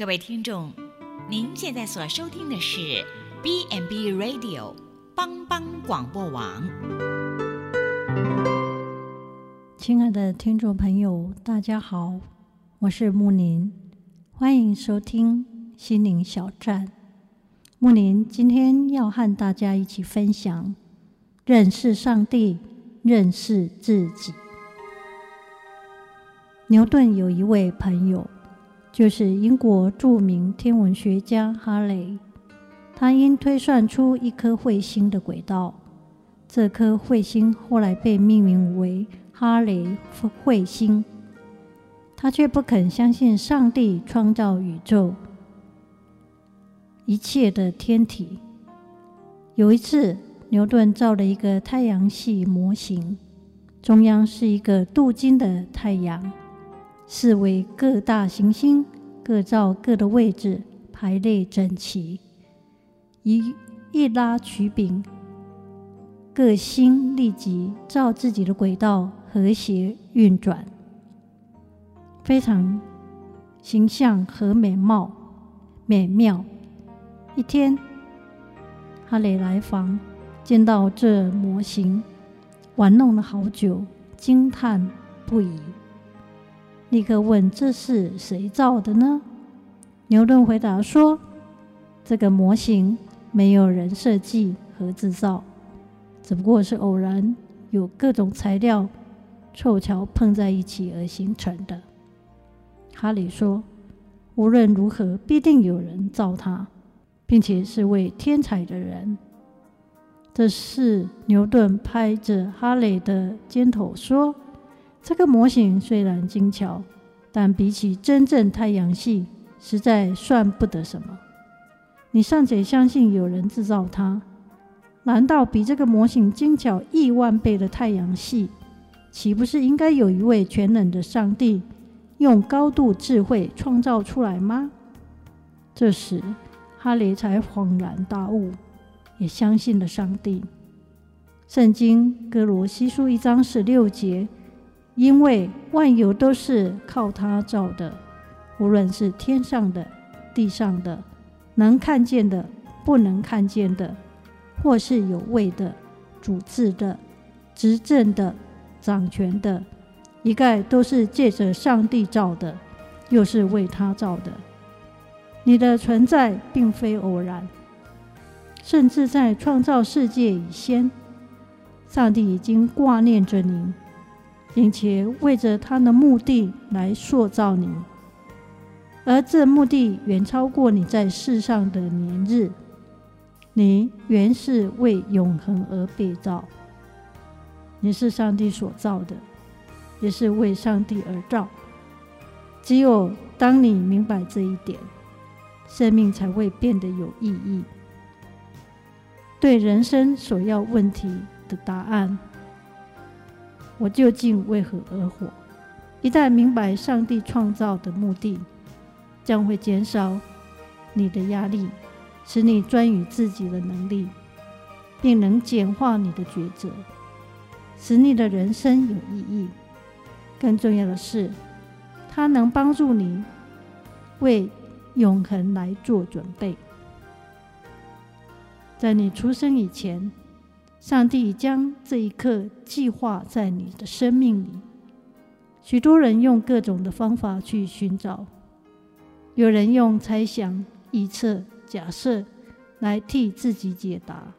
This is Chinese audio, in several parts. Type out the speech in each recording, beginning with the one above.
各位听众，您现在所收听的是 B n B Radio 帮帮广播网。亲爱的听众朋友，大家好，我是木林，欢迎收听心灵小站。木林今天要和大家一起分享认识上帝，认识自己。牛顿有一位朋友。就是英国著名天文学家哈雷，他因推算出一颗彗星的轨道，这颗彗星后来被命名为哈雷彗星。他却不肯相信上帝创造宇宙一切的天体。有一次，牛顿造了一个太阳系模型，中央是一个镀金的太阳。四位各大行星各照各的位置，排列整齐。一一拉曲柄，各星立即照自己的轨道和谐运转，非常形象和美貌美妙。一天，哈雷来访，见到这模型，玩弄了好久，惊叹不已。立刻问：“这是谁造的呢？”牛顿回答说：“这个模型没有人设计和制造，只不过是偶然有各种材料凑巧碰在一起而形成的。”哈里说：“无论如何，必定有人造它，并且是位天才的人。”这时，牛顿拍着哈雷的肩头说。这个模型虽然精巧，但比起真正太阳系，实在算不得什么。你尚且相信有人制造它，难道比这个模型精巧亿万倍的太阳系，岂不是应该有一位全能的上帝用高度智慧创造出来吗？这时，哈雷才恍然大悟，也相信了上帝。圣经哥罗西书一章十六节。因为万有都是靠他造的，无论是天上的、地上的，能看见的、不能看见的，或是有位的、主治的、执政的、掌权的，一概都是借着上帝造的，又是为他造的。你的存在并非偶然，甚至在创造世界以先，上帝已经挂念着你。并且为着他的目的来塑造你，而这目的远超过你在世上的年日。你原是为永恒而被造，你是上帝所造的，也是为上帝而造。只有当你明白这一点，生命才会变得有意义。对人生所要问题的答案。我究竟为何而活？一旦明白上帝创造的目的，将会减少你的压力，使你专于自己的能力，并能简化你的抉择，使你的人生有意义。更重要的是，它能帮助你为永恒来做准备。在你出生以前。上帝将这一刻计划在你的生命里。许多人用各种的方法去寻找，有人用猜想、臆测、假设来替自己解答；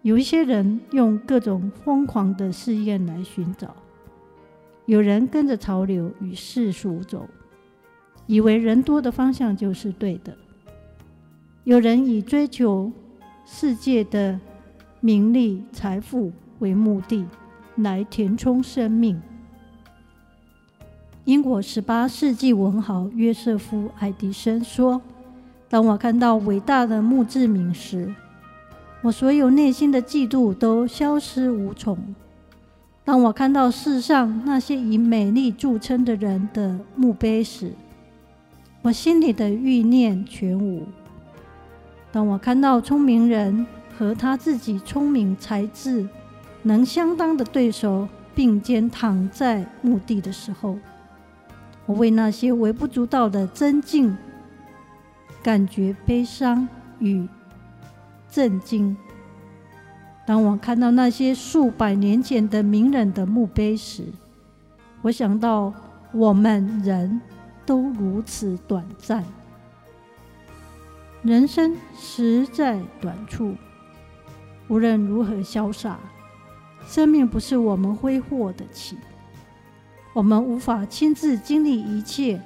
有一些人用各种疯狂的试验来寻找；有人跟着潮流与世俗走，以为人多的方向就是对的；有人以追求世界的。名利、财富为目的，来填充生命。英国十八世纪文豪约瑟夫·爱迪生说：“当我看到伟大的墓志铭时，我所有内心的嫉妒都消失无从；当我看到世上那些以美丽著称的人的墓碑时，我心里的欲念全无；当我看到聪明人，”和他自己聪明才智能相当的对手并肩躺在墓地的时候，我为那些微不足道的增进感觉悲伤与震惊。当我看到那些数百年前的名人的墓碑时，我想到我们人都如此短暂，人生实在短促。无论如何潇洒，生命不是我们挥霍得起。我们无法亲自经历一切，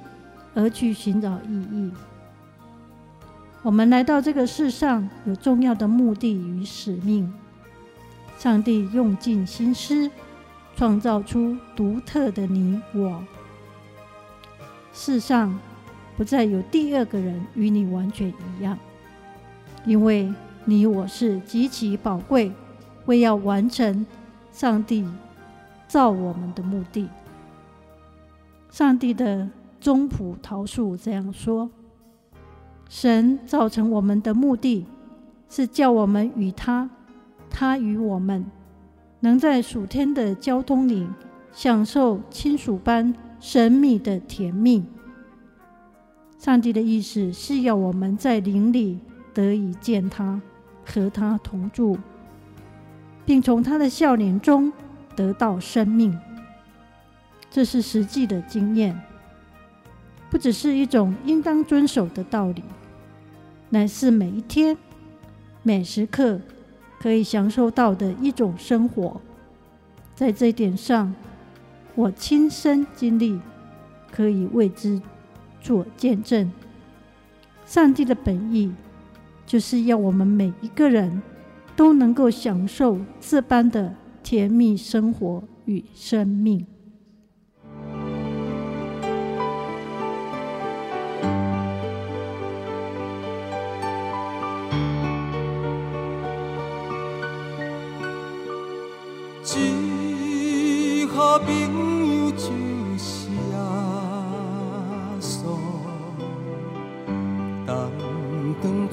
而去寻找意义。我们来到这个世上，有重要的目的与使命。上帝用尽心思，创造出独特的你我。世上不再有第二个人与你完全一样，因为你我是极其宝贵，为要完成上帝造我们的目的。上帝的中葡萄树这样说：神造成我们的目的是叫我们与他。他与我们能在属天的交通里享受亲属般神秘的甜蜜。上帝的意思是要我们在灵里得以见他，和他同住，并从他的笑脸中得到生命。这是实际的经验，不只是一种应当遵守的道理，乃是每一天、每时刻。可以享受到的一种生活，在这一点上，我亲身经历，可以为之做见证。上帝的本意，就是要我们每一个人都能够享受这般的甜蜜生活与生命。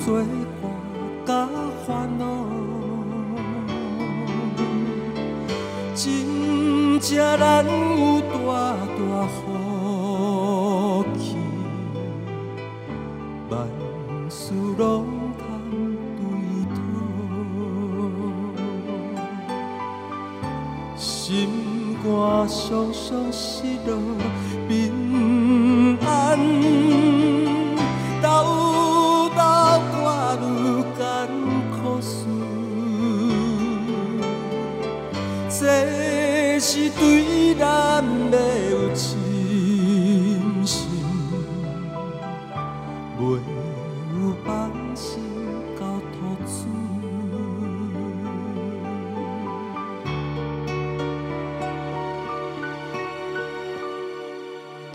作花甲，烦恼真正难有大大福气。万事拢通对透，心肝双双失落。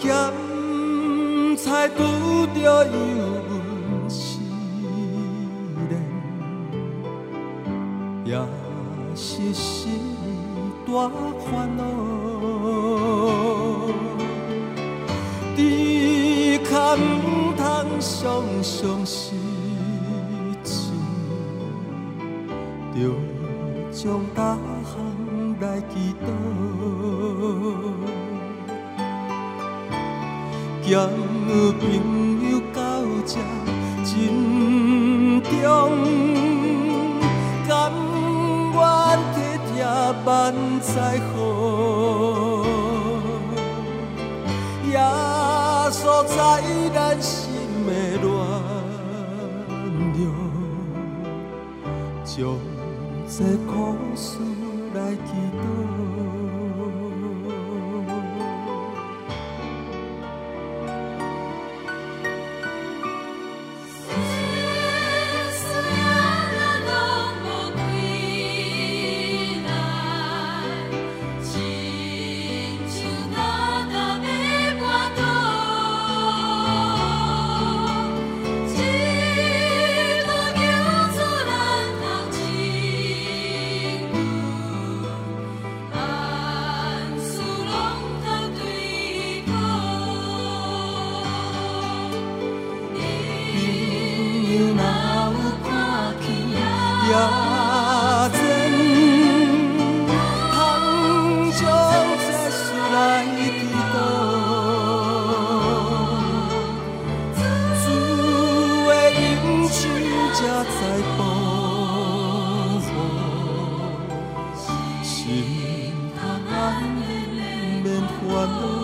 咸菜拄着油温时冷，也是心。大烦恼，只可唔通常常失志，着将大项来祈祷，欠朋友到这沉重，甘愿替贴万载好，耶稣在咱心的乱流，将这苦诉。one